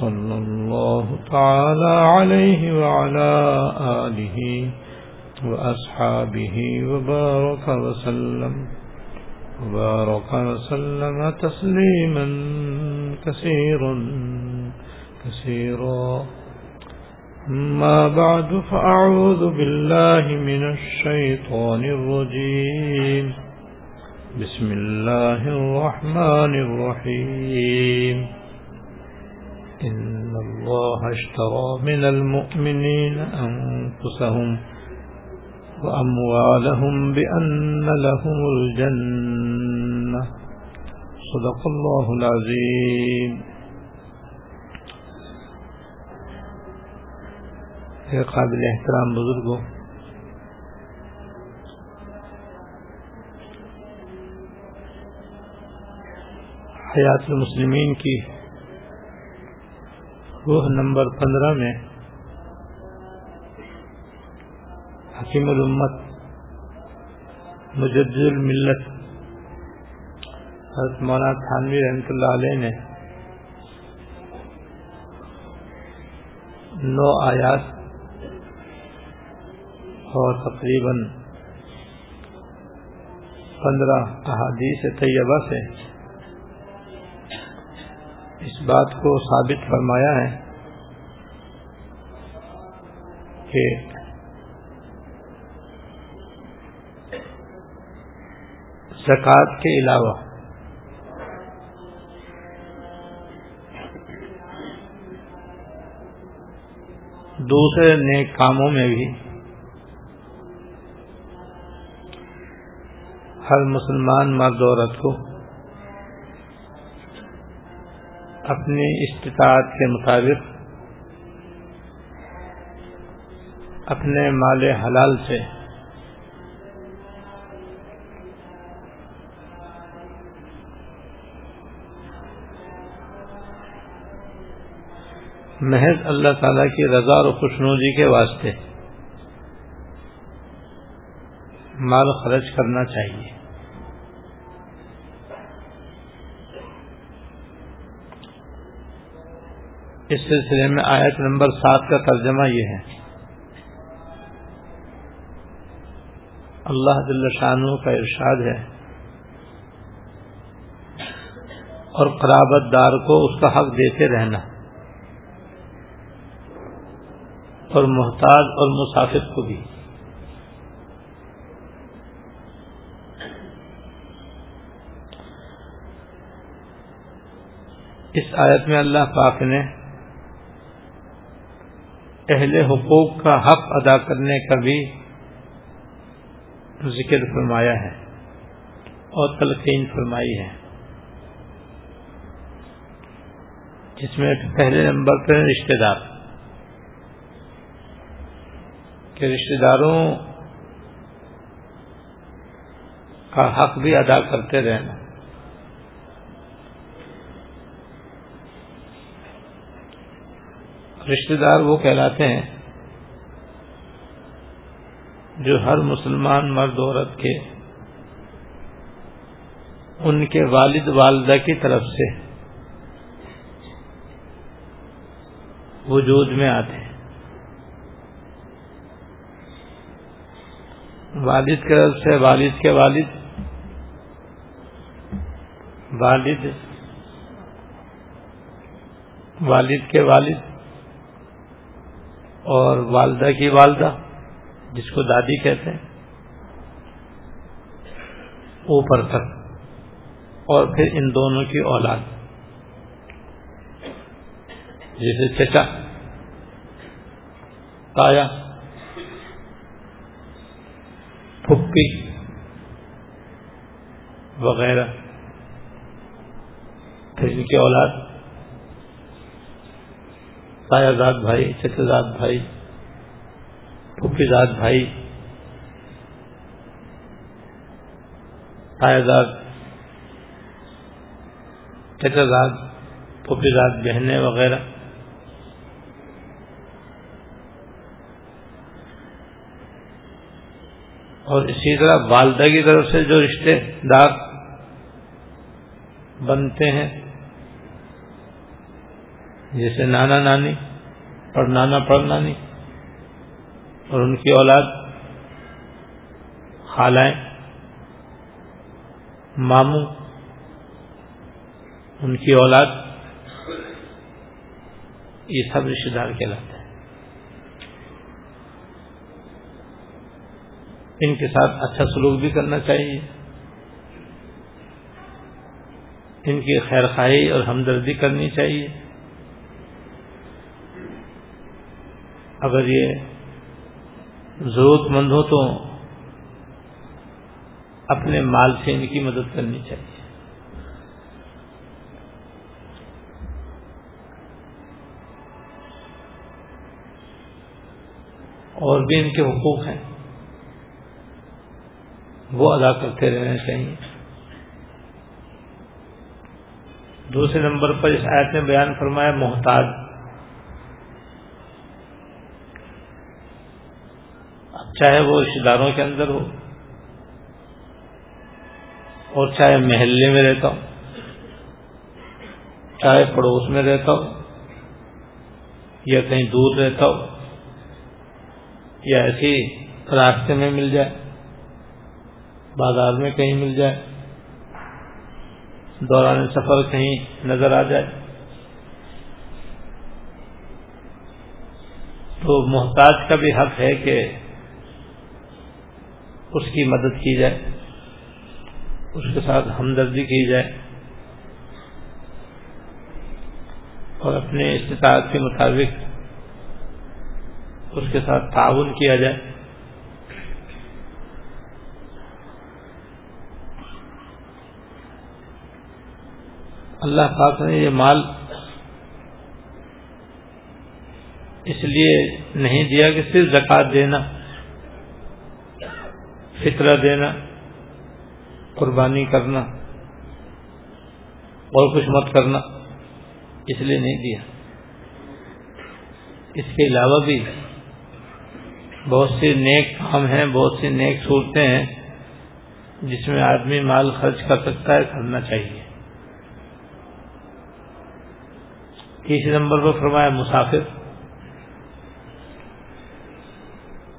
صلى الله تعالى عليه وعلى آله وأصحابه وبارك وسلم وبارك وسلم تسليما كثيرا كثيرا. ما بعد، فأعوذ بالله من الشيطان الرجيم. بسم الله الرحمن الرحيم. إن الله اشترى من المؤمنين أنفسهم وأموالهم بأن لهم الجنة. صدق الله العظيم. قابل احترام بزرگوں، حیات المسلمین کی روح نمبر پندرہ میں حکیم الامت مجد الملت حضرت مولانا تھانوی رحمۃ اللہ علیہ نے نو آیات اور تقریباً پندرہ احادیث طیبہ سے بات کو ثابت فرمایا ہے کہ زکوٰۃ کے علاوہ دوسرے نیک کاموں میں بھی ہر مسلمان مرد عورت کو اپنی استطاعت کے مطابق اپنے مال حلال سے محض اللہ تعالی کی رضا اور خوشنودی کے واسطے مال خرچ کرنا چاہیے۔ اس سلسلے میں آیت نمبر سات کا ترجمہ یہ ہے۔ اللہ دل شانو کا ارشاد ہے۔ اور قرابت دار کو اس کا حق دیتے رہنا۔ اور محتاج اور مسافر کو بھی۔ اس آیت میں اللہ پاک نے اہل حقوق کا حق ادا کرنے کا بھی ذکر فرمایا ہے اور تلقین فرمائی ہے۔ جس میں پہلے نمبر پر رشتے دار کہ رشتے داروں کا حق بھی ادا کرتے رہنا۔ رشتے دار وہ کہلاتے ہیں جو ہر مسلمان مرد عورت کے، ان کے والد والدہ کی طرف سے وجود میں آتے ہیں۔ والد کی طرف سے والد کے والد والد والد کے والد۔ اور والدہ کی والدہ، جس کو دادی کہتے ہیں، اوپر تک، اور پھر ان دونوں کی اولاد۔ جیسے چچا، تایا، پھپھی وغیرہ، پھر ان کی اولاد۔ تایا زاد بھائی چچا زاد بھائی پھپھی زاد بھائی تایا زاد چچا زاد پھپھی زاد بہنیں وغیرہ۔ اور اسی طرح والدہ کی طرف سے جو رشتے دار بنتے ہیں جیسے نانا نانی اور نانا پر نانی اور ان کی اولاد خالائیں، ماموں، ان کی اولاد، یہ سب رشتے دار کہلاتے ہیں۔ ان کے ساتھ اچھا سلوک بھی کرنا چاہیے۔ ان کی خیر خواہی اور ہمدردی کرنی چاہیے۔ اگر یہ ضرورت مند ہو تو اپنے مال سے ان کی مدد کرنی چاہیے۔ اور بھی ان کے حقوق ہیں۔ وہ ادا کرتے رہنا چاہیے۔ دوسرے نمبر پر اس آیت نے بیان فرمایا، محتاج اب چاہے وہ رشتے داروں کے اندر ہو اور چاہے محلے میں رہتا ہو چاہے پڑوس میں رہتا ہو یا کہیں دور رہتا ہو یا ایسی راستے میں مل جائے، بازار میں کہیں مل جائے، دوران سفر کہیں نظر آ جائے، تو محتاج کا بھی حق ہے کہ اس کی مدد کی جائے، اس کے ساتھ ہمدردی کی جائے اور اپنے استطاعت کے مطابق اس کے ساتھ تعاون کیا جائے۔ اللہ پاک نے یہ مال اس لیے نہیں دیا کہ صرف زکات دینا۔ فطرہ دینا، قربانی کرنا اور کچھ مت کرنا، اس لیے نہیں دیا۔ اس کے علاوہ بھی بہت سی نیک کام ہیں، بہت سی نیک صورتیں ہیں، جس میں آدمی مال خرچ کر سکتا ہے، کرنا چاہیے۔ تیسرے نمبر پر فرمایا مسافر،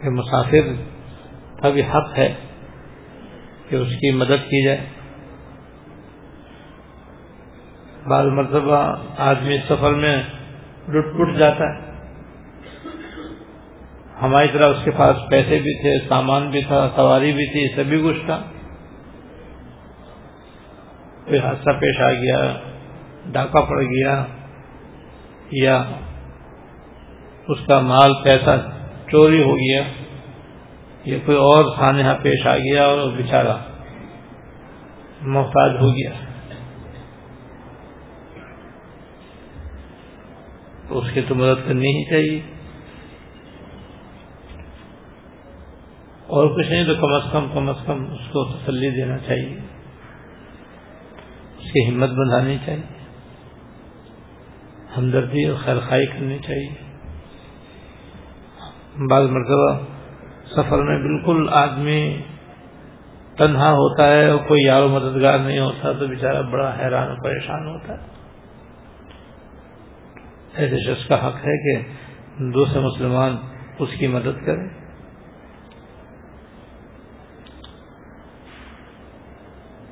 کہ مسافر کا بھی حق ہے کہ اس کی مدد کی جائے۔ بعض مرتبہ آدمی سفر میں لٹ پٹ جاتا ہے۔ ہماری طرح اس کے پاس پیسے بھی تھے، سامان بھی تھا، سواری بھی تھی سبھی کچھ تھا۔ کوئی حادثہ پیش آ گیا، ڈاکہ پڑ گیا یا اس کا مال پیسہ چوری ہو گیا۔ یا کوئی اور خانہ پیش آ گیا اور بیچارہ محتاج ہو گیا۔ تو اس کی تو مدد کرنی ہی چاہیے۔ اور کچھ نہیں تو کم از کم کم از کم اس کو تسلی دینا چاہیے۔ اس کی ہمت بندھانی چاہیے۔ ہمدردی اور خیر خائی کرنی چاہیے۔ بعض مرتبہ سفر میں بالکل آدمی تنہا ہوتا ہے اور کوئی یار و مددگار نہیں ہوتا، تو بیچارہ بڑا حیران و پریشان ہوتا ہے۔ ایسے شخص کا حق ہے کہ دوسرے مسلمان اس کی مدد کرے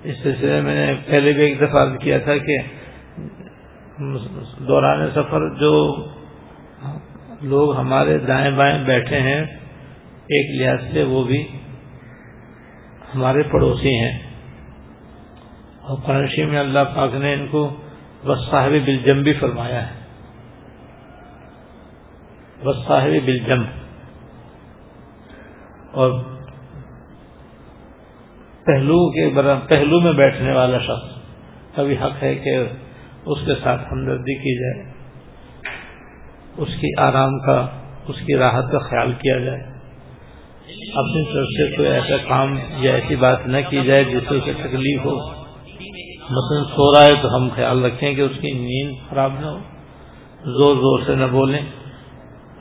اس سلسلے میں نے پہلے بھی ایک دفعہ کیا تھا کہ دوران سفر جو لوگ ہمارے دائیں بائیں بیٹھے ہیں ایک لحاظ سے وہ بھی ہمارے پڑوسی ہیں۔ اور قرنشی میں اللہ پاک نے ان کو بس صاحب بلجم بھی فرمایا ہے۔ بس صاحب بلجم اور پہلو کے پہلو میں بیٹھنے والا شخص۔ کا بھی حق ہے کہ اس کے ساتھ ہمدردی کی جائے، اس کی آرام کا، اس کی راحت کا خیال کیا جائے۔ اپنی طرف سے کوئی ایسا کام یا ایسی بات نہ کی جائے جس سے اسے تکلیف ہو۔ مثلاً سو رہا ہے تو ہم خیال رکھیں کہ اس کی نیند خراب نہ ہو۔ زور زور سے نہ بولیں،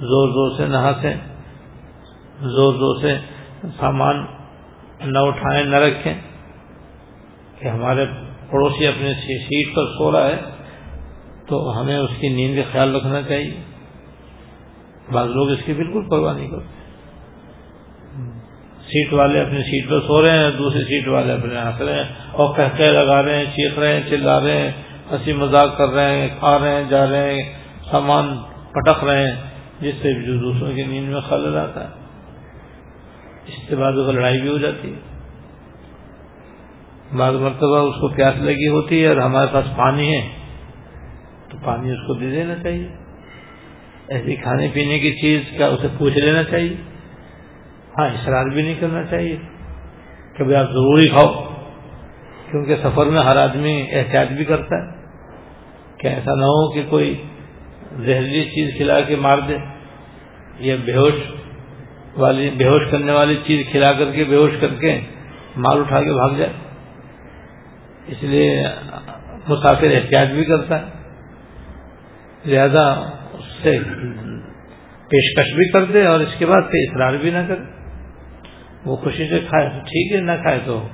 زور زور سے نہ ہنسیں، زور زور سے سامان نہ اٹھائیں، نہ رکھیں کہ ہمارے پڑوسی اپنے سیٹ پر سو رہا ہے تو ہمیں اس کی نیند کا خیال رکھنا چاہیے۔ بعض لوگ اس کی بالکل پرواہ نہیں کرتے۔ سیٹ والے اپنی سیٹ پر سو رہے ہیں، دوسری سیٹ والے اپنے ہنس رہے ہیں اور کہتے لگا رہے ہیں، چیخ رہے ہیں، چلا رہے ہیں، ہنسی مذاق کر رہے ہیں، کھا رہے ہیں، جا رہے ہیں، سامان پٹک رہے ہیں، جس سے جو دوسروں کی نیند میں خلل آتا ہے۔ اس سے بعد لڑائی بھی ہو جاتی ہے۔ بعض مرتبہ اس کو پیاس لگی ہوتی ہے اور ہمارے پاس پانی ہے، تو پانی اس کو دے دینا چاہیے۔ ایسی کھانے پینے کی چیز کا اسے پوچھ لینا چاہیے۔ ہاں اشرار بھی نہیں کرنا چاہیے۔ کہ بھائی آپ ضروری کھاؤ کیونکہ سفر میں ہر آدمی احتیاط بھی کرتا ہے کہ ایسا نہ ہو کہ کوئی زہریلی چیز کھلا کے مار دے یا بے ہوش والی، بے ہوش کرنے والی چیز کھلا کر کے، بے ہوش کر کے مال اٹھا کے بھاگ جائے۔ اس لیے مسافر احتیاط بھی کرتا ہے۔ لہذا اس سے پیشکش بھی کر دے اور اس کے بعد پھر اصرار بھی نہ کرے۔ وہ خوشی سے کھائے تو ٹھیک ہے، نہ کھائے تو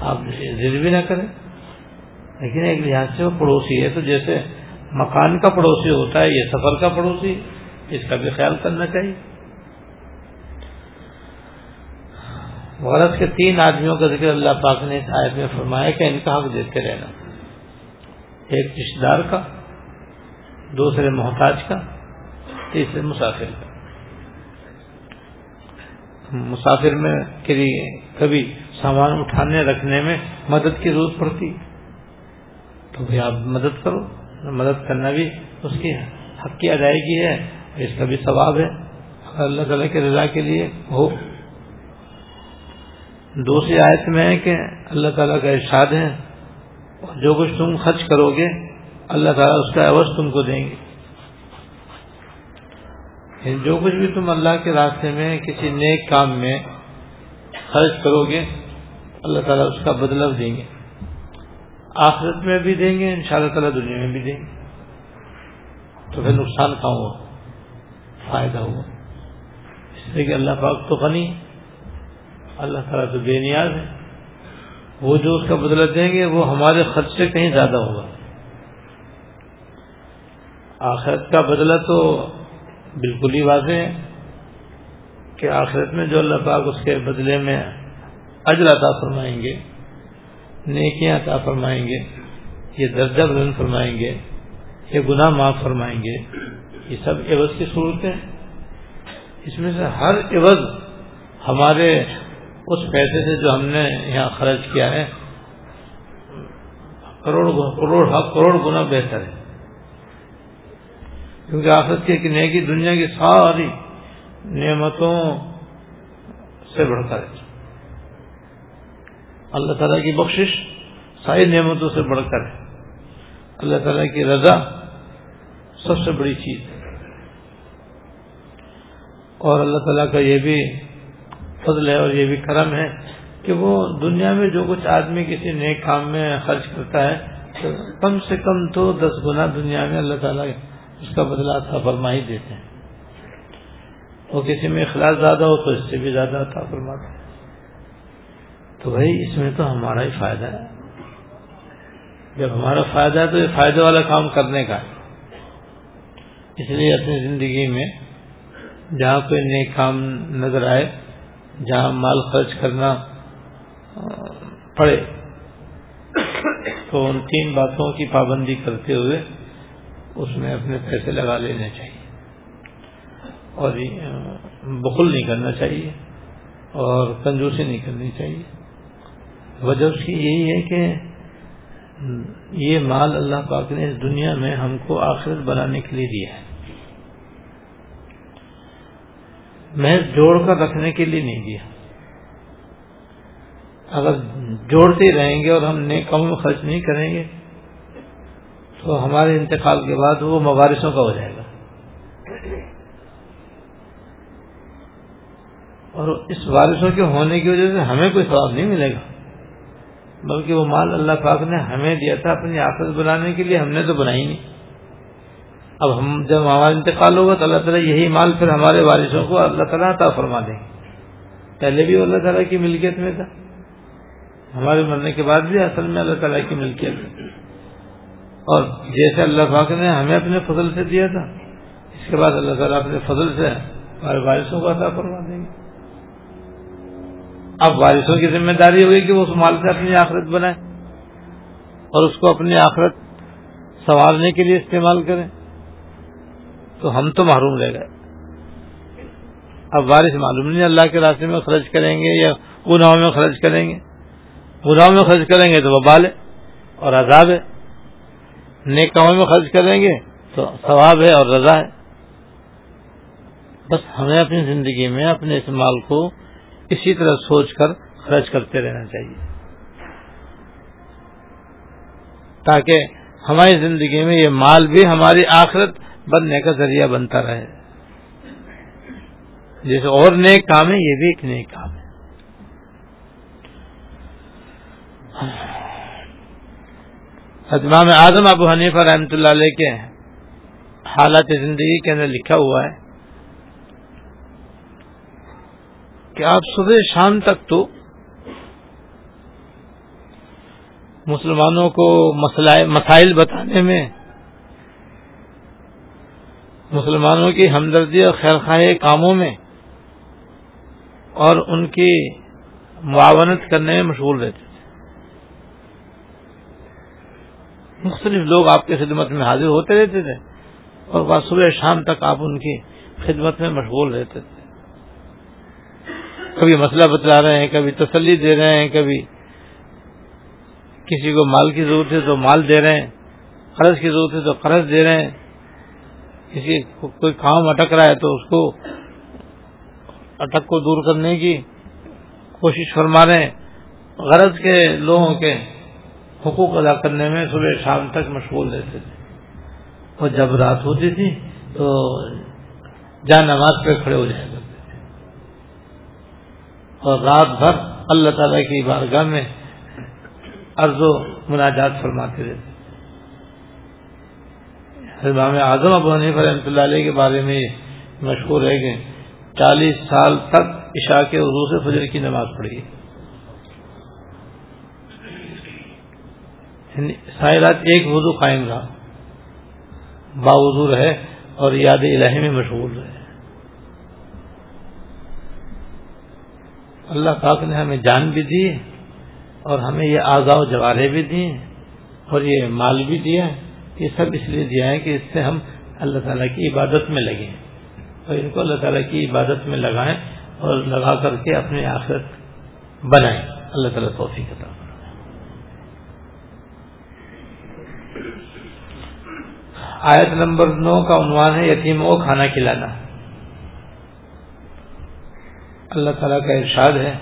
آپ ضد بھی نہ کریں۔ لیکن ایک لحاظ سے وہ پڑوسی ہے تو جیسے مکان کا پڑوسی ہوتا ہے، یہ سفر کا پڑوسی، اس کا بھی خیال کرنا چاہیے۔ غرض کے تین آدمیوں کا ذکر اللہ پاک نے اس آیت میں فرمایا کہ ان کا حق دیتے رہنا۔ ایک رشتے دار کا، دوسرے محتاج کا، تیسرے مسافر کا۔ مسافر میں کے لیے کبھی سامان اٹھانے رکھنے میں مدد کی ضرورت پڑتی؟ تو بھی آپ مدد کرو، مدد کرنا بھی اس کی حق کی ادائیگی ہے اس کا بھی ثواب ہے۔ اللہ تعالیٰ کے رضا کے لیے ہو۔ دوسری آیت میں ہے کہ اللہ تعالیٰ کا ارشاد ہے جو کچھ تم خرچ کرو گے، اللہ تعالیٰ اس کا عوض تم کو دیں گے۔ یعنی جو کچھ بھی تم اللہ کے راستے میں کسی نیک کام میں خرچ کرو گے، اللہ تعالیٰ اس کا بدلو دیں گے۔ آخرت میں بھی دیں گے ان شاء اللہ تعالیٰ دنیا میں بھی دیں گے۔ تو پھر نقصان کا ہوا؟ فائدہ ہوا۔ اس لیے کہ اللہ پاک تو فنی اللہ تعالیٰ تو بے نیاز ہے۔ وہ جو اس کا بدلہ دیں گے، وہ ہمارے خرچ سے کہیں زیادہ ہوگا۔ آخرت کا بدلہ تو بالکل ہی واضح ہے کہ آخرت میں جو اللہ پاک اس کے بدلے میں اجر عطا فرمائیں گے، نیکیاں عطا فرمائیں گے، یہ درجہ بلند فرمائیں گے، یہ گناہ معاف فرمائیں گے، یہ سب عوض کی صورتیں اس میں سے ہر عوض ہمارے اس پیسے سے جو ہم نے یہاں خرچ کیا ہے، کروڑ کروڑ کروڑ گنا بہتر ہے۔ کیونکہ آخرت کی نیکی دنیا کی ساری نعمتوں سے بڑھ کر ہے۔ اللہ تعالیٰ کی بخشش ساری نعمتوں سے بڑھ کر ہے۔ اللہ تعالیٰ کی رضا سب سے بڑی چیز ہے۔ اور اللہ تعالیٰ کا یہ بھی فضل ہے اور یہ بھی کرم ہے کہ وہ دنیا میں جو کچھ آدمی کسی نیک کام میں خرچ کرتا ہے، تو کم سے کم تو دس گنا دنیا میں اللہ تعالیٰ اس کا بدلا تھا فرما ہی دیتے ہیں۔ وہ کسی میں اخلاص زیادہ ہو تو اس سے بھی زیادہ تھا فرماتے ہیں۔ تو بھائی اس میں تو ہمارا ہی فائدہ ہے۔ جب ہمارا فائدہ ہے تو یہ فائدے والا کام کرنے کا ہے۔ اس لیے اپنی زندگی میں جہاں کوئی نیک کام نظر آئے، جہاں مال خرچ کرنا پڑے، تو ان تین باتوں کی پابندی کرتے ہوئے اس میں اپنے پیسے لگا لینے چاہیے اور بخل نہیں کرنا چاہیے اور کنجوسی نہیں کرنی چاہیے۔ وجہ اس کی یہی ہے کہ یہ مال اللہ پاک نے اس دنیا میں ہم کو آخرت بنانے کے لیے دیا ہے۔ محض جوڑ کر رکھنے کے لیے نہیں دیا۔ اگر جوڑتے رہیں گے اور ہم نئے کاموں میں خرچ نہیں کریں گے تو ہمارے انتقال کے بعد وہ موارثوں کا ہو جائے گا۔ اور اس وارثوں کے ہونے کی وجہ سے ہمیں کوئی ثواب نہیں ملے گا۔ بلکہ وہ مال اللہ پاک نے ہمیں دیا تھا اپنی آفت بنانے کے لیے، ہم نے تو بنائی نہیں۔ اب ہم جب ہمارا انتقال ہوگا تو اللہ تعالیٰ یہی مال پھر ہمارے وارثوں کو اللہ تعالیٰ عطا فرما دیں گے۔ پہلے بھی اللہ تعالیٰ کی ملکیت میں تھا۔ ہمارے مرنے کے بعد بھی اصل میں اللہ تعالیٰ کی ملکیت میں۔ اور جیسے اللہ پاک نے ہمیں اپنے فضل سے دیا تھا، اس کے بعد اللہ تعالیٰ اپنے فضل سے ہمارے وارثوں کو عطا فرما دیں گے۔ اب وارثوں کی ذمہ داری ہوگی کہ وہ اس مال سے اپنی آخرت بنائے اور اس کو اپنی آخرت سنوارنے کے لیے استعمال کریں۔ تو ہم تو محروم رہ گئے۔ اب وارث معلوم نہیں اللہ کے راستے میں خرچ کریں گے یا گناہوں میں خرچ کریں گے۔ گناہوں میں خرچ کریں گے تو وہ بال ہے اور عذاب ہے۔ نیک کاموں میں خرچ کریں گے تو ثواب ہے اور رضا ہے۔ بس ہمیں اپنی زندگی میں اپنے اس مال کو اسی طرح سوچ کر خرچ کرتے رہنا چاہیے۔ تاکہ ہماری زندگی میں یہ مال بھی ہماری آخرت بننے کا ذریعہ بنتا رہے۔ جیسے اور نیک کام ہے یہ بھی ایک نیک کام ہے۔ امام اعظم ابو حنیفہ رحمۃ اللہ علیہ کے حالات زندگی کے اندر لکھا ہوا ہے کہ آپ صبح شام تک تو مسلمانوں کو مسائل بتانے میں مسلمانوں کی ہمدردی اور خیر خواہ کاموں میں اور ان کی معاونت کرنے میں مشغول رہتے تھے مختلف لوگ آپ کی خدمت میں حاضر ہوتے رہتے تھے اور بعد صبح شام تک آپ ان کی خدمت میں مشغول رہتے تھے۔ کبھی مسئلہ بتلا رہے ہیں، کبھی تسلی دے رہے ہیں، کبھی کسی کو مال کی ضرورت ہے تو مال دے رہے ہیں، قرض کی ضرورت ہے تو قرض دے رہے ہیں۔ کسی کو کوئی کام اٹک رہا ہے تو اس کو اٹک کو دور کرنے کی کوشش فرما رہے ہیں۔ غرض کے لوگوں کے حقوق ادا کرنے میں صبح شام تک مشغول رہتے تھے۔ اور جب رات ہوتی تھی تو جہاں نماز پہ کھڑے ہو جائے کرتے تھے۔ اور رات بھر اللہ تعالی کی بارگاہ میں عرض و مناجات فرماتے رہتے امام اعظم ابو حنیف رحمۃ اللہ علیہ کے بارے میں مشہور ہے کہ چالیس سال تک عشاء کے عضو سے فجر کی نماز پڑھی۔ یعنی سائے رات ایک وضو قائم رہا۔ باوضو رہے اور یاد الہی میں مشغول رہے۔ اللہ پاک نے ہمیں جان بھی دی اور ہمیں یہ آزا و جوارے بھی دیے اور یہ مال بھی دیا یہ سب اس لیے دیا ہے کہ اس سے ہم اللہ تعالیٰ کی عبادت میں لگیں۔ اور ان کو اللہ تعالیٰ کی عبادت میں لگائیں اور لگا کر کے اپنے آخرت بنائیں۔ اللہ تعالیٰ توفیق عطا آیت نمبر نو کا عنوان ہے، یتیم کو کھانا کھلانا۔ اللہ تعالیٰ کا ارشاد ہے۔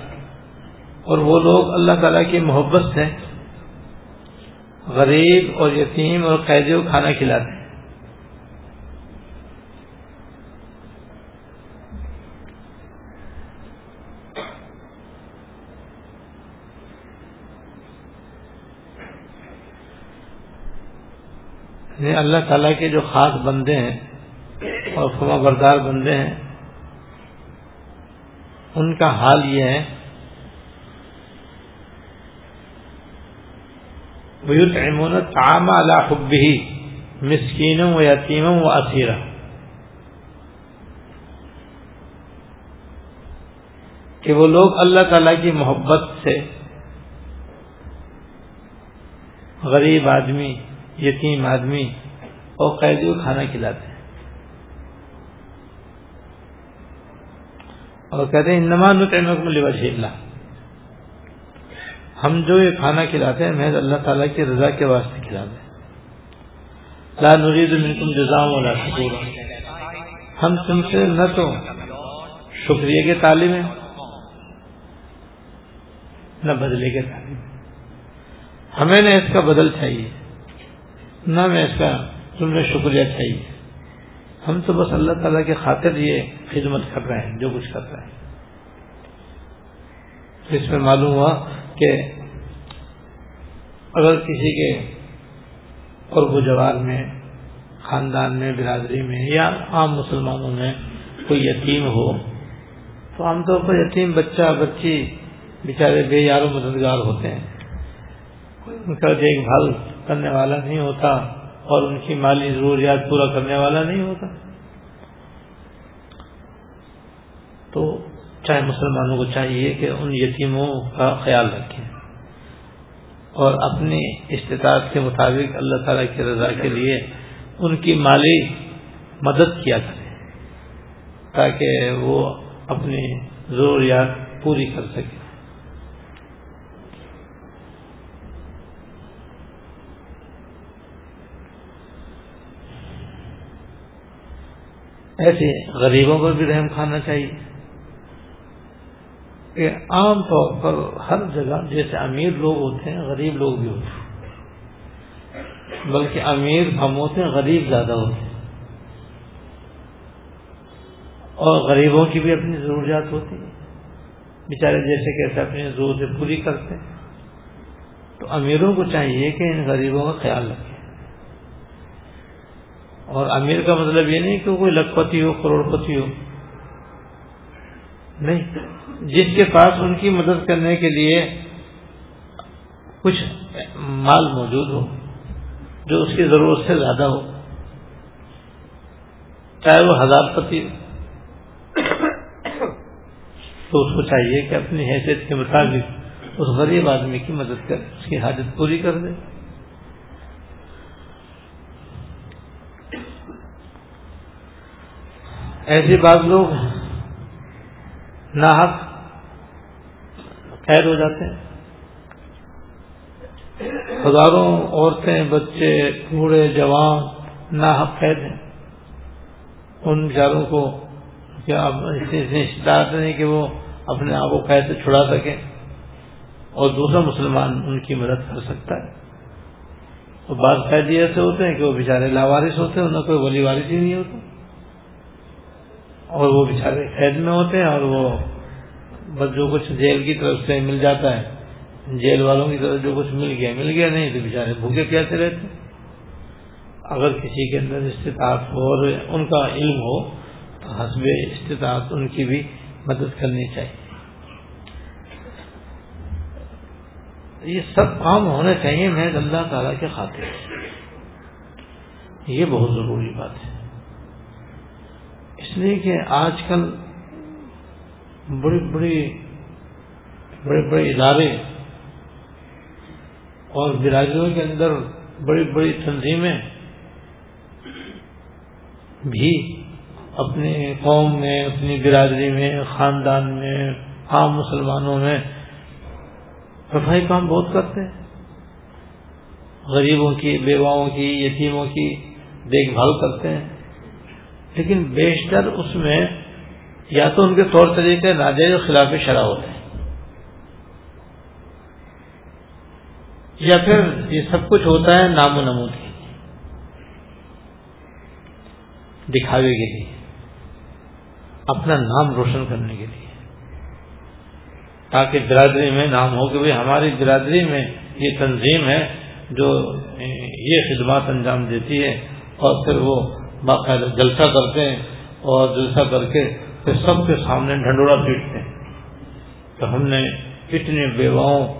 اور وہ لوگ اللہ تعالیٰ کی محبت سے غریب اور یتیم اور قیدی کو کھانا کھلاتے ہیں۔ یعنی اللہ تعالیٰ کے جو خاص بندے ہیں اور خما بردار بندے ہیں، ان کا حال یہ ہے، ويطعمون الطعام على حبه مسكينا ويتيما واسيرا کہ وہ لوگ اللہ تعالی کی محبت سے غریب آدمی یتیم آدمی اور قیدی کو کھانا کھلاتے ہیں۔ اور کہتے ہیں، انما نطعمکم لوجه اللہ۔ ہم جو یہ کھانا کھلاتے ہیں، محض اللہ تعالیٰ کی رضا کے واسطے کھلاتے ہیں۔ لا نرید منکم جزا والا شکور ہم تم سے نہ تو شکریہ کے تعلیم ہے نہ بدلے کے تعلیم ہمیں نہ اس کا بدل چاہیے۔ نہ میں اس کا تم نے شکریہ چاہیے ہم تو بس اللہ تعالیٰ کے خاطر یہ خدمت کر رہے ہیں، جو کچھ کر رہے ہیں۔ اس میں معلوم ہوا کہ اگر کسی کے قرب و جوار میں، خاندان میں، برادری میں یا عام مسلمانوں میں کوئی یتیم ہو، تو عام طور پر یتیم بچہ، بچی، بیچارے بے یار و مددگار ہوتے ہیں۔ ان کا دیکھ بھال کرنے والا نہیں ہوتا اور ان کی مالی ضروریات پورا کرنے والا نہیں ہوتا۔ تو چاہے مسلمانوں کو چاہیے کہ ان یتیموں کا خیال رکھیں اور اپنی استطاعت کے مطابق اللہ تعالی کی رضا کے لیے ان کی مالی مدد کیا کریں تاکہ وہ اپنی ضروریات پوری کر سکے ایسے غریبوں پر بھی رحم کھانا چاہیے۔ کہ عام طور پر ہر جگہ جیسے امیر لوگ ہوتے ہیں غریب لوگ بھی ہوتے ہیں۔ بلکہ امیر ہم ہوتے ہیں غریب زیادہ ہوتے ہیں۔ اور غریبوں کی بھی اپنی ضروریات ہوتی ہیں۔ بیچارے جیسے کیسے اپنی ضرورتیں پوری کرتے ہیں۔ تو امیروں کو چاہیے کہ ان غریبوں کا خیال رکھیں۔ اور امیر کا مطلب یہ نہیں کہ کوئی لکھپتی ہو کروڑ پتی ہو۔ نہیں، جس کے پاس ان کی مدد کرنے کے لیے کچھ مال موجود ہو، جو اس کی ضرورت سے زیادہ ہو۔ چاہے وہ ہزار پتی تو اس کو چاہیے کہ اپنی حیثیت کے مطابق اس غریب آدمی کی مدد کر، اس کی حاجت پوری کر دے۔ ایسے بعض لوگ ناحق، قید ہو جاتے ہیں۔ ہزاروں عورتیں، بچے، بوڑھے، جوان، ناحق، قید ہیں۔ ان بیچاروں کو کیا شکایت نہیں کہ وہ اپنے آپ کو قید سے چھڑا سکے اور دوسرا مسلمان ان کی مدد کر سکتا ہے۔ اور بعض قیدی ایسے ہوتے ہیں کہ وہ بیچارے لاوارث ہوتے ہیں، انہیں کوئی ولی وارث ہی نہیں ہوتا۔ اور وہ بیچارے قید میں ہوتے ہیں اور وہ بس جو کچھ جیل کی طرف سے مل جاتا ہے، جیل والوں کی طرف جو کچھ مل گیا مل گیا نہیں تو بیچارے بھوکے پیاسے رہتے اگر کسی کے اندر استطاعت ہو اور ان کا علم ہو، تو حسب استطاعت ان کی بھی مدد کرنی چاہیے۔ یہ سب کام ہونے چاہیے محض اللہ تعالی کے خاطر۔ یہ بہت ضروری بات ہے۔ اس لیے کہ آج کل بڑی بڑی بڑے بڑے ادارے اور برادریوں کے اندر بڑی بڑی تنظیمیں بھی اپنی قوم میں، اپنی برادری میں، خاندان میں، عام مسلمانوں میں صفائی کام بہت کرتے ہیں۔ غریبوں کی، بیواؤں کی، یتیموں کی دیکھ بھال کرتے ہیں۔ لیکن بیشتر اس میں یا تو ان کے طور طریقے ناجائز خلاف شرح ہوتے ہیں۔ یا پھر یہ سب کچھ ہوتا ہے نام و نمود کے دکھاوے کے لیے، اپنا نام روشن کرنے کے لیے۔ تاکہ برادری میں نام ہو کہ بھائی ہماری برادری میں یہ تنظیم ہے جو یہ خدمات انجام دیتی ہے اور پھر وہ جلسہ کرتے ہیں اور جلسہ کر کے پھر سب کے سامنے ڈھنڈورا پیٹتے ہیں۔ تو ہم نے اتنی بیواؤں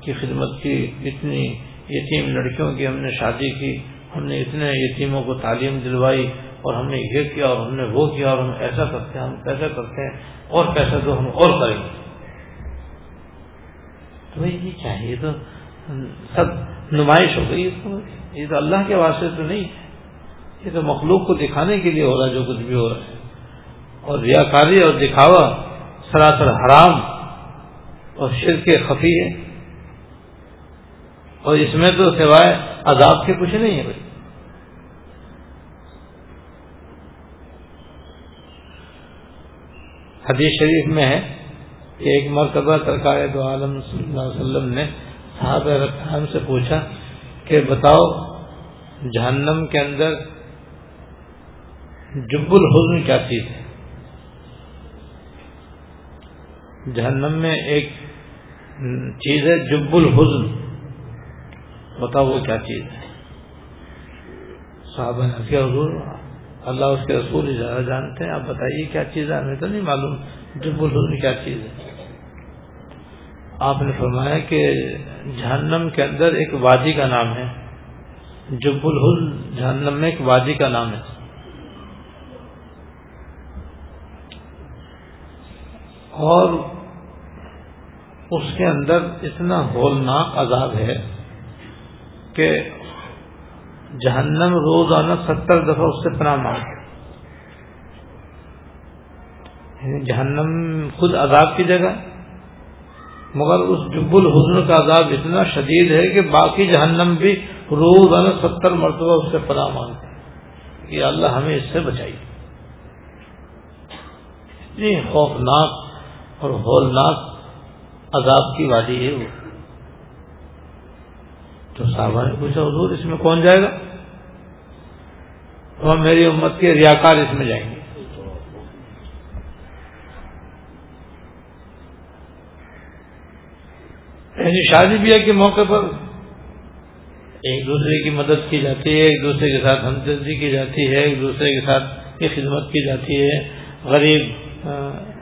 کی خدمت کی، اتنی یتیم لڑکیوں کی ہم نے شادی کی، ہم نے اتنے یتیموں کو تعلیم دلوائی اور ہم نے یہ کیا اور ہم نے وہ کیا اور ہم ایسا کرتے ہیں، ہم کیسا کرتے ہیں اور پیسہ تو ہم اور کریں گے۔ تو یہ چاہیے تو سب نمائش ہو گئی یہ تو اللہ کے واسطے تو نہیں ہے یہ تو مخلوق کو دکھانے کے لیے ہو رہا ہے، جو کچھ بھی ہو رہا ہے۔ اور ریاکاری اور دکھاوا سراسر حرام اور شرک خفی ہے۔ اور اس میں تو سوائے عذاب کے کچھ نہیں ہے بھائی۔ حدیث شریف میں ہے کہ ایک مرتبہ سرکار دو عالم صلی اللہ علیہ وسلم نے صحابہ رکھان سے پوچھا کہ بتاؤ جہنم کے اندر جب الحزن کیا چیز ہے؟ جہنم میں ایک چیز ہے جب الحزن بتاؤ وہ کیا چیز ہے؟ صحابہ نے کیا حضور، اللہ اس کے رسول زیادہ جانتے ہیں، آپ بتائیے کیا چیز ہے؟ ہمیں تو نہیں معلوم جب الحزن کیا چیز ہے۔ آپ نے فرمایا کہ جہنم کے اندر ایک وادی کا نام ہے۔ جب الحزن جہنم میں ایک وادی کا نام ہے۔ اور اس کے اندر اتنا ہولناک عذاب ہے کہ جہنم روزانہ ستر دفعہ اس سے پناہ مانگتے یعنی جہنم خود عذاب کی جگہ مگر اس جب الحسن کا عذاب اتنا شدید ہے کہ باقی جہنم بھی روزانہ ستر مرتبہ اس سے پناہ مانگتے کہ اللہ ہمیں اس سے بچائیے۔ اتنی خوفناک اور ہولناک عذاب کی وادی ہے وہ۔ تو صاحبہ نے پوچھا، حضور، اس میں کون جائے گا؟ تو میری امت کے ریاکار اس میں جائیں گے۔ یعنی شادی بیاہ کے موقع پر ایک دوسرے کی مدد کی جاتی ہے، ایک دوسرے کے ساتھ ہمدردی کی جاتی ہے، ایک دوسرے کے ساتھ کی خدمت کی جاتی ہے۔ غریب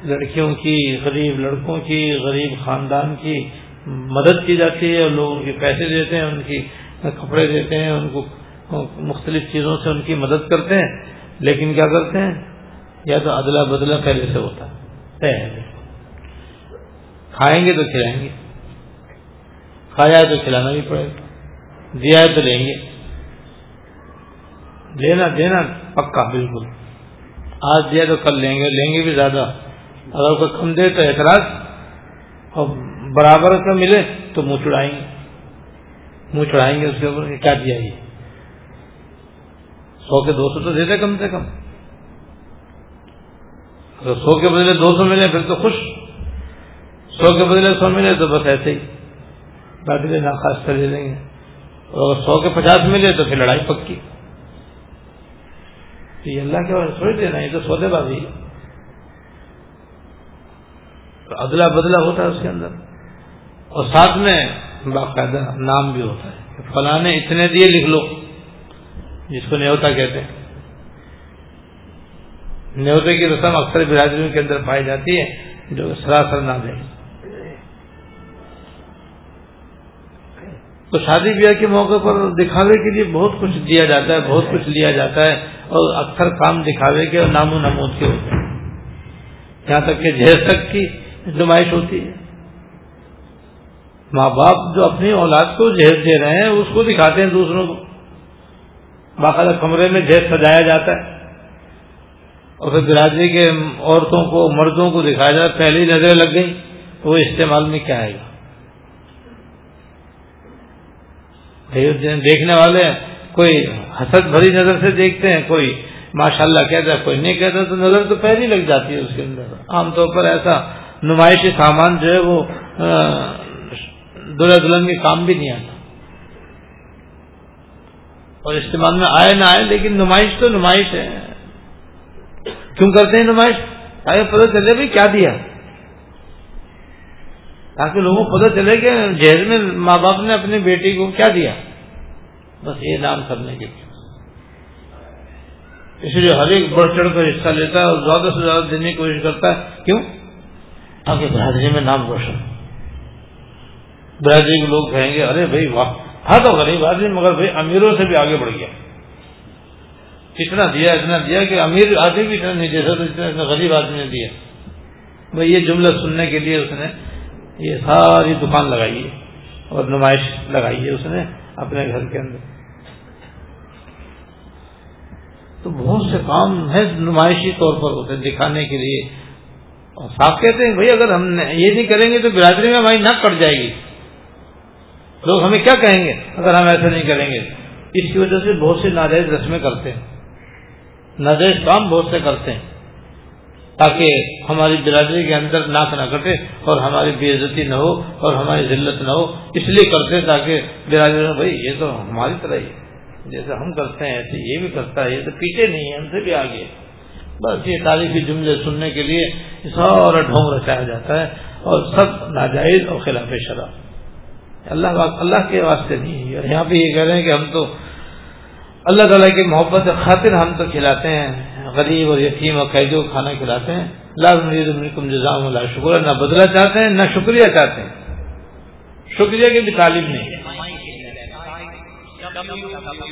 لڑکیوں کی، غریب لڑکوں کی، غریب خاندان کی مدد کی جاتی ہے اور لوگ ان کے پیسے دیتے ہیں، ان کی کپڑے دیتے ہیں، ان کو مختلف چیزوں سے ان کی مدد کرتے ہیں۔ لیکن کیا کرتے ہیں؟ یا تو ادلا بدلا پہلے سے ہوتا ہے کھائیں گے تو کھلائیں گے، کھایا ہے تو کھلانا بھی پڑے گا، دیا ہے تو لیں گے۔ دینا دینا پکا، بالکل۔ آج دیا تو کل لیں گے لیں گے بھی زیادہ۔ اگر کوئی کم دے تو اعتراض اور برابر کا ملے تو منہ چڑھائیں گے۔ منہ چڑھائیں گے اس کے اوپر کیا دیا یہ۔ سو کے دو سو تو دیتے کم سے کم۔ اگر سو کے بدلے دو سو ملے پھر تو خوش۔ سو کے بدلے سو ملے تو بس ایسے ہی۔ باقی ناخواست کر لیں گے۔ اور اگر سو کے پچاس ملے تو پھر لڑائی پکی۔ یہ اللہ کے بعد سوچ دینا یہ تو سودے بازی ادلا بدلا ہوتا ہے اس کے اندر۔ اور ساتھ میں باقاعدہ نام بھی ہوتا ہے فلاں اتنے دیے لکھ لو، جس کو نیوتا کہتے ہیں۔ نیوتے کی رسم اکثر برادریوں کے اندر پائی جاتی ہے، جو سراسر نام ہے تو شادی بیاہ کے موقع پر دکھاوے کے لیے بہت کچھ دیا جاتا ہے، بہت کچھ لیا جاتا ہے، اور اکثر کام دکھاوے کے اور نام و نمود کے ہوتے ہیں۔ یہاں تک کہ جہیز تک کی نمائش ہوتی ہے۔ ماں باپ جو اپنی اولاد کو جہیز دے رہے ہیں، اس کو دکھاتے ہیں دوسروں کو۔ باقاعدہ کمرے میں جہیز سجایا جاتا ہے۔ اور پھر برادری کے عورتوں کو، مردوں کو دکھایا جاتا ہے، پہلی نظریں لگ گئی تو وہ استعمال میں کیا آئے گا دیکھنے والے کوئی حسد بھری نظر سے دیکھتے ہیں، کوئی ماشاء اللہ کہتا ہے، کوئی نہیں کہتا، تو نظر تو پہلی لگ جاتی ہے اس کے اندر۔ عام طور پر ایسا نمائشی سامان جو ہے وہ دلہا دلہن کے کام بھی نہیں آتا۔ اور استعمال میں آئے نہ آئے، لیکن نمائش تو نمائش ہے۔ کیوں کرتے ہیں نمائش؟ تاکہ پتہ چلے بھائی کیا دیا۔ تاکہ لوگوں کو پتہ چلے کہ جہیز میں ماں باپ نے اپنی بیٹی کو کیا دیا۔ بس یہ نام کرنے کے لیے۔ اس لیے ہر ایک بڑھ چڑھ کر حصہ لیتا ہے اور زیادہ سے زیادہ دینے کی کوشش کرتا ہے۔ کیوں؟ تاکہ برادری میں نام روشن برادری کے لوگ کہیں گے، ارے بھائی واہ ہاں تو غریب آدمی، مگر بھائی امیروں سے بھی آگے بڑھ گیا۔ اتنا دیا اتنا دیا کہ امیر آدمی بھی اتنا نہیں دے سکتا، اتنا اتنا غریب آدمی نے دیا۔ بھائی یہ جملہ سننے کے لیے اس نے یہ ساری دکان لگائی ہے، اور نمائش لگائی ہے اس نے اپنے گھر کے اندر۔ تو بہت سے کام ہے نمائشی طور پر ہوتے ہیں، دکھانے کے لیے۔ اور صاف کہتے ہیں، بھائی اگر ہم یہ نہیں کریں گے تو برادری میں ہماری نہ کٹ جائے گی۔ لوگ ہمیں کیا کہیں گے؟ اگر ہم ایسا نہیں کریں گے۔ اس کی وجہ سے بہت سے ناجائز رسمیں کرتے ہیں۔ ناجائز کام بہت سے کرتے ہیں۔ تاکہ ہماری برادری کے اندر ناک نہ کٹے اور ہماری بے عزتی نہ ہو اور ہماری ذلت نہ ہو۔ اس لیے کرتے تاکہ برادری میں، بھائی یہ تو ہماری طرح ہی جیسے ہم کرتے ہیں، ایسے یہ بھی کرتا ہے، یہ تو پیچھے نہیں ہے، ہم سے بھی آگے بس یہ تاریخی جملے سننے کے لیے سارا ڈھونگ رچایا جاتا ہے اور سب ناجائز اور خلاف شرح اللہ اللہ کے واسطے نہیں ہے یہاں پہ یہ کہہ رہے ہیں کہ ہم تو اللہ تعالیٰ کی محبت خاطر ہم تو کھلاتے ہیں۔ غریب اور یتیم اور قیدی کو کھانا کھلاتے ہیں۔ لازم جزام اللہ شکر نہ بدلا چاہتے ہیں، نہ شکریہ چاہتے ہیں۔ شکریہ کی بھی تعلیم نہیں ہے۔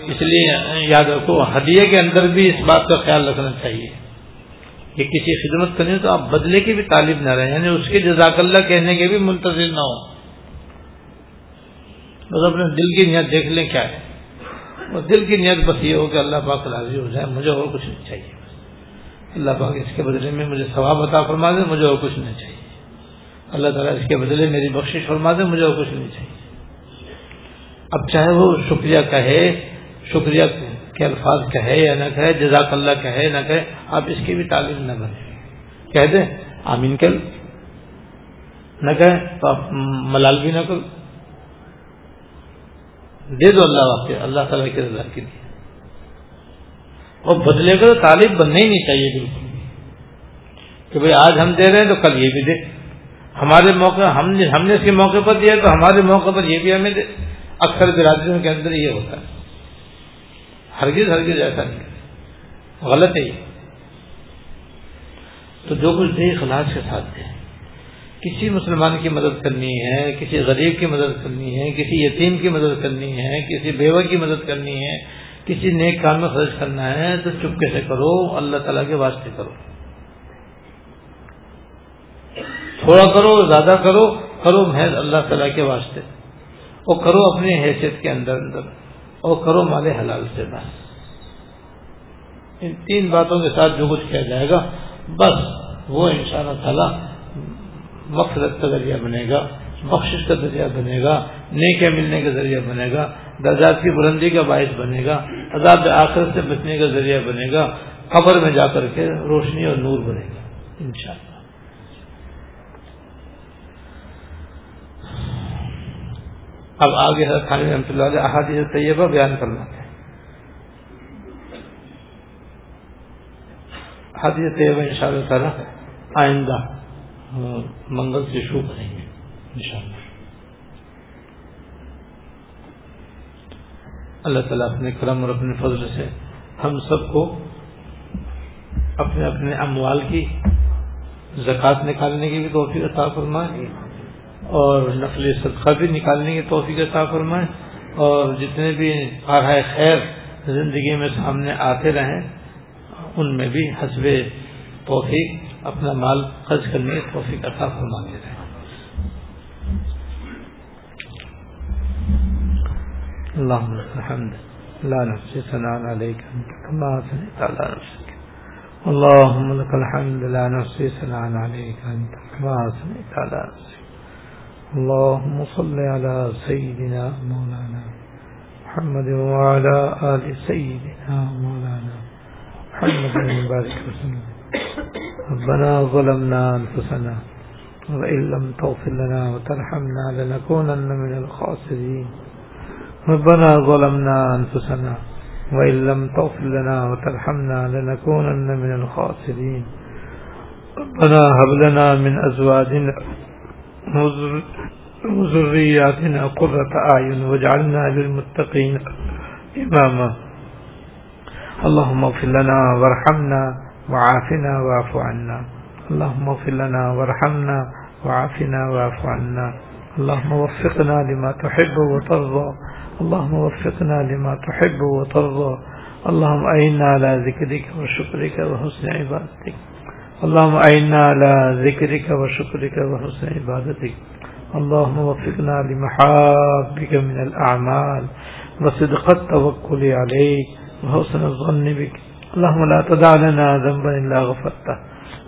اس لیے یاد رکھو، ہدیے کے اندر بھی اس بات کا خیال رکھنا چاہیے۔ کہ کسی خدمت کرنی تو آپ بدلے کی بھی تعلیم نہ رہیں یعنی اس کے جزاک اللہ کہنے کے بھی منتظر نہ ہو بس اپنے دل کی نیت دیکھ لیں کیا ہے۔ وہ دل کی نیت بس یہ ہو کہ اللہ پاک راضی ہو جائے، مجھے اور کچھ نہیں چاہیے۔ اللہ پاک اس کے بدلے میں مجھے ثواب عطا فرما دے، مجھے اور کچھ نہیں چاہیے۔ اللہ تعالیٰ اس کے بدلے میری بخشش فرما دے، مجھے اور کچھ نہیں چاہیے۔ اب چاہے وہ شکریہ کہے شکریہ کے الفاظ کہے یا نہ کہے، جزاک اللہ کہے نہ کہے، آپ اس کی بھی تعلیم نہ بنے کہہ دیں، آمین کل نہ کہیں تو آپ ملال بھی نہ کرو۔ دے دو اللہ واقع اللہ تعالیٰ کے رضا کے لیے۔ اور بدلے کا تعلیم بننا ہی نہیں چاہیے بالکل کہ بھائی آج ہم دے رہے ہیں تو کل یہ بھی دے۔ ہمارے موقع، ہم نے ہم نے اس کے موقع پر دیا تو ہمارے موقع پر یہ بھی ہمیں دے۔ اکثر برادریوں کے اندر یہ ہوتا ہے۔ ہرگز ہرگز ایسا نہیں۔ غلط ہے یہ۔ تو جو کچھ دے خلاص کے ساتھ دے۔ کسی مسلمان کی مدد کرنی ہے، کسی غریب کی مدد کرنی ہے، کسی یتیم کی مدد کرنی ہے، کسی بیوہ کی مدد کرنی ہے، کسی نیک کام میں خرچ کرنا ہے، تو چپکے سے کرو؟ اللہ تعالیٰ کے واسطے کرو۔ تھوڑا کرو، زیادہ کرو کرو محض اللہ تعالیٰ کے واسطے۔ اور کرو اپنی حیثیت کے اندر اندر۔ اور کرو مال حلال سے بس۔ ان تین باتوں کے ساتھ جو کچھ کیا جائے گا، بس وہ ان شاء اللہ تعالیٰ مقصد کا ذریعہ بنے گا، بخشش کا ذریعہ بنے گا نیک ملنے کا ذریعہ بنے گا، درجات کی بلندی کا باعث بنے گا، عذاب آخر سے بچنے کا ذریعہ بنے گا، قبر میں جا کر کے روشنی اور نور بنے گا، انشاءاللہ۔ اب آگے خان رحمۃ اللہ علیہ احادیث طیبہ بیان کرنا ہے حادث طیبہ ان شاء اللہ تعالیٰ آئندہ منگل سے شروع کریں گے انشاءاللہ اللہ تعالیٰ اپنے کرم اور اپنے فضل سے ہم سب کو اپنے اپنے اموال کی زکوٰۃ نکالنے کی بھی توفیق عطا فرمائے۔ اور نقل صدقہ بھی نکالنے کی توفیق عطا فرمائے اور جتنے بھی آرائے خیر زندگی میں سامنے آتے رہیں، ان میں بھی حسب توفیق اپنا مال خرچ کرنے کی توفیق عطا فرماتے رہیں۔ اللهم لك الحمد، لا نفسي ثناء عليك أنت كما أثنيت على نفسك اللهم لك الحمد، لا نفسي ثناء عليك أنت كما أثنيت على نفسك اللهم صل على سيدنا مولانا محمد وعلى آل سيدنا مولانا محمد مبارك وسلم. ربنا ظلمنا أنفسنا وإن لم تغفر لنا وترحمنا لنكونن من الخاسرين. ربنا ظلمنا أنفسنا وإن لم تغفر لنا وترحمنا لنكونن من الخاسرين. ربنا هب لنا من أزواجنا وذرياتنا قرة أعين واجعلنا للمتقين إماما اللهم اغفر لنا وارحمنا وعافنا واعف عنا. اللهم اغفر لنا وارحمنا وعافنا واعف عنا. اللهم وفقنا لما تحب وترضى. اللهم وفقنا لما تحب وترضى. اللهم أعنا على ذكرك وشكرك وحسن عبادتك. اللهم أعنا على ذكرك وشكرك وحسن عبادتك اللهم وفقنا لمحابك من الأعمال وصدق التوكل عليك وحسن الظن بك اللهم لا تدع لنا ذنبا إلا غفرته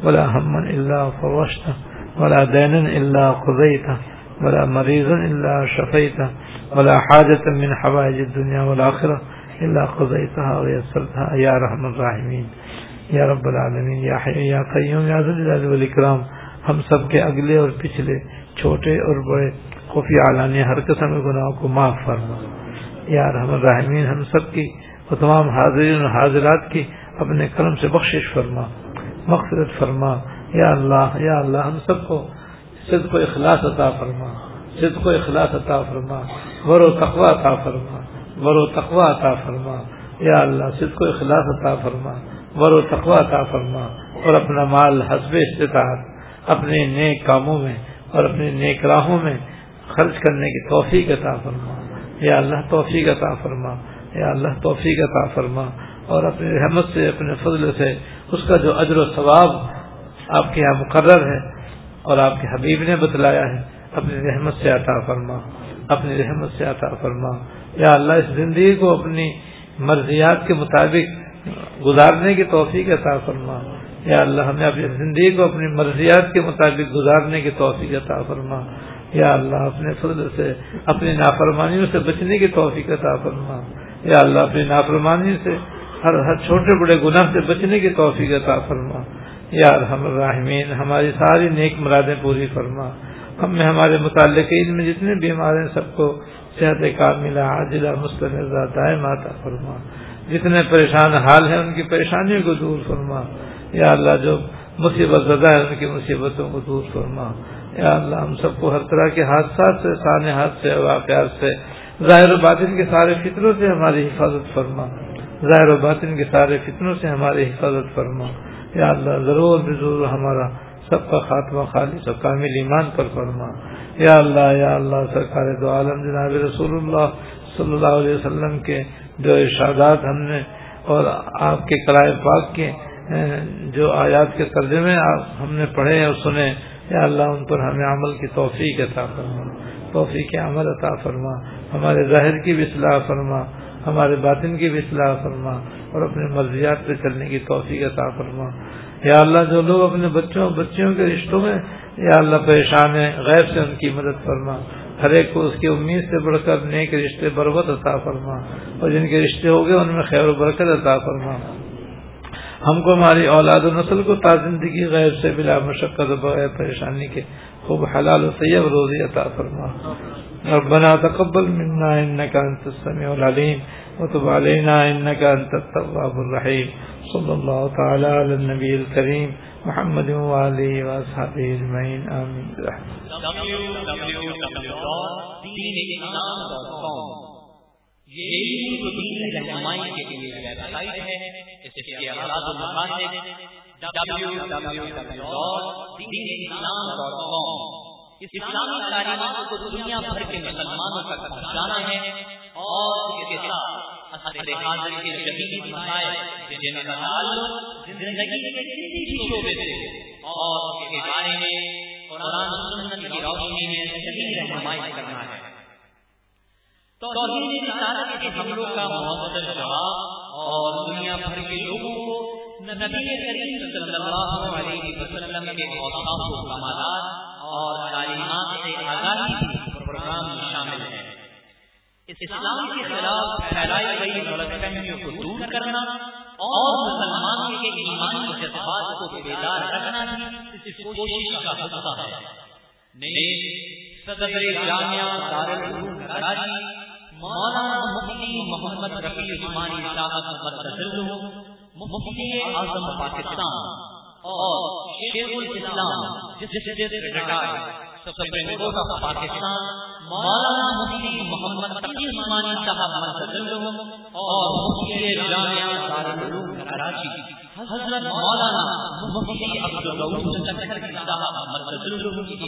ولا هما إلا فرشته ولا دينا إلا قضيته ولا مريضا إلا شفيته ولا حاجة من حوائج الدنيا والآخرة إلا قضيتها ويسرتها يا رحم الراحمين یا رب العالمین، یا حی، یا قیوم، یا ذل والاکرام ہم سب کے اگلے اور پچھلے چھوٹے اور بڑے خفی علانی ہر قسم کے گناہوں کو معاف فرما۔ یا رحم الرحمین، ہم سب کی اور تمام حاضرین اور حاضرات کی اپنے کرم سے بخشش فرما، مغفرت فرما۔ یا اللہ یا اللہ، ہم سب کو صدق و اخلاص عطا فرما، صدق و اخلاص عطا فرما۔ ور و تقوا عطا فرما ور و تقوا عطا فرما۔ یا اللہ، صدق و اخلاص عطا فرما۔ ور و تقوا عطا فرما اور اپنا مال حسب استطاعت، اپنے نیک کاموں میں اور اپنے نیک راہوں میں خرچ کرنے کی توفیق عطا فرما۔ یا اللہ توفیق عطا فرما، یا اللہ توفیق عطا فرما۔ اور اپنی رحمت سے، اپنے فضل سے اس کا جو اجر و ثواب آپ کے یہاں مقرر ہے اور آپ کے حبیب نے بتلایا ہے، اپنی رحمت سے عطا فرما، اپنی رحمت سے عطا فرما۔ یا اللہ اس زندگی کو اپنی مرضیات کے مطابق گزارنے کی توفیق عطا فرما۔ یا اللہ، ہمیں اپنی زندگی کو اپنی مرضیات کے مطابق گزارنے کی توفیق عطا فرما۔ یا اللہ، اپنے فضل سے، اپنی نافرمانیوں سے بچنے کی توفیق عطا فرما۔ یا اللہ، اپنی نافرمانی سے ہر ہر چھوٹے بڑے گناہ سے بچنے کی توفیق عطا فرما۔ یا الحم الرحمین ہماری ساری نیک مرادیں پوری فرما۔ ہم میں، ہمارے متعلقین میں جتنے بیمار ہیں سب کو صحت کا ملا عاجلہ، مستند دائم عطا فرما۔ جتنے پریشان حال ہیں ان کی پریشانیوں کو دور فرما۔ یا اللہ، جو مصیبت زدہ ہے ان کی مصیبتوں کو دور فرما۔ یا اللہ، ہم سب کو ہر طرح کے حادثات سے، سانحات سے، واقعات سے، ظاہر و باطن کے سارے فطروں سے ہماری حفاظت فرما۔ ظاہر و باطن کے سارے فطروں سے ہماری حفاظت فرما۔ یا اللہ، ضرور ضرور ہمارا سب کا خاتمہ خالص و کامل ایمان پر فرما۔ یا اللہ یا اللہ، سرکار دو عالم جناب رسول اللہ صلی اللہ علیہ وسلم کے جو ارشادات ہم نے اور آپ کے کرائے پاک کے جو آیات کے ترجمے ہم نے پڑھے اور سنے، یا اللہ ان پر ہمیں عمل کی توفیق عطا فرما، توفیق عمل عطا فرما، ہمارے ظاہر کی بھی اصلاح فرما، ہمارے باطن کی بھی اصلاح فرما اور اپنے مرضیات پہ چلنے کی توفیق عطا فرما۔ یا اللہ جو لوگ اپنے بچوں، بچیوں کے رشتوں میں، یا اللہ پریشان ہیں غیر سے ان کی مدد فرما۔ ہر ایک کو اس کی امید سے بڑھ کر نیک رشتے بربت عطا فرما۔ اور جن کے رشتے ہو گئے، ان میں خیر و برکت عطا فرما۔ ہم کو ہماری اولاد و نسل کو تا زندگی غیر سے بلا مشقت و بغیر پریشانی کے خوب حلال و طیب روزی عطا فرما۔ ربنا تقبل منا انك انت السميع العليم وتب علينا انك انت التواب الرحيم صلى الله تعالى على النبي الكريم محمد وعليه واصحابه اجمعين امين www.deenislam.com اسلامی تعلیمات کو دنیا بھر کے مسلمانوں تک پہنچانا ہے اور اس کے ساتھ اثر حاضر کے جدید مسائل جن کا تعلق زندگی کے کسی بھی شعبے سے اور اس کے بارے میں، قرآن سنت کی روشنی میں صحیح رہنمائی کرنا ہے۔ توحید رسالت کے حملوں کا محمد جواب اور دنیا بھر کے لوگوں کو نبی کریم صلی اللہ علیہ وسلم کے اوصاف و کمالات اور تعلیمات اسلام کے خلاف پھیلائی گئی غلط فہمیوں کو دور کرنا اور مسلمانوں کے ایمانی جذبات کو بیدار رکھنا اس کوشش کا حصہ ہے۔ نئے صدر جامعہ دارالعلوم کراچی، مولانا مفتی محمد رفیع عثمانی صاحب مفتی اعظم پاکستان اور شیخ الاسلام جس سپریم کورٹ آف پاکستان، مولانا مفتی محمد تقی صاحب اور مفتی جامعہ دارالعلوم کراچی حضرت مولانا مفتی عبدالغفور چکر صاحب کی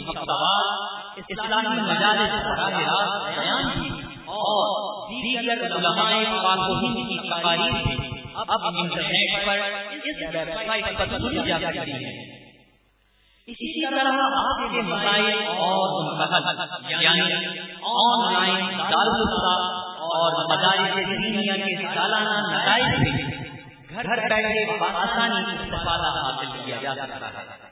اسلامی مجالس براہ راست بیان کی اور دیگر علماء پاک و ہند کی تقاریر اب انٹرنیٹ پر اس ویب سائٹ پر سنی جا سکتی ہے اسی طرح آپ کے مسائل اور منتخب یعنی آن لائن دارالفتا اور مدارس دینیا کے سالانہ نتائج سے گھر بیٹھے آسانی استفادہ حاصل کیا جا سکتا ہے۔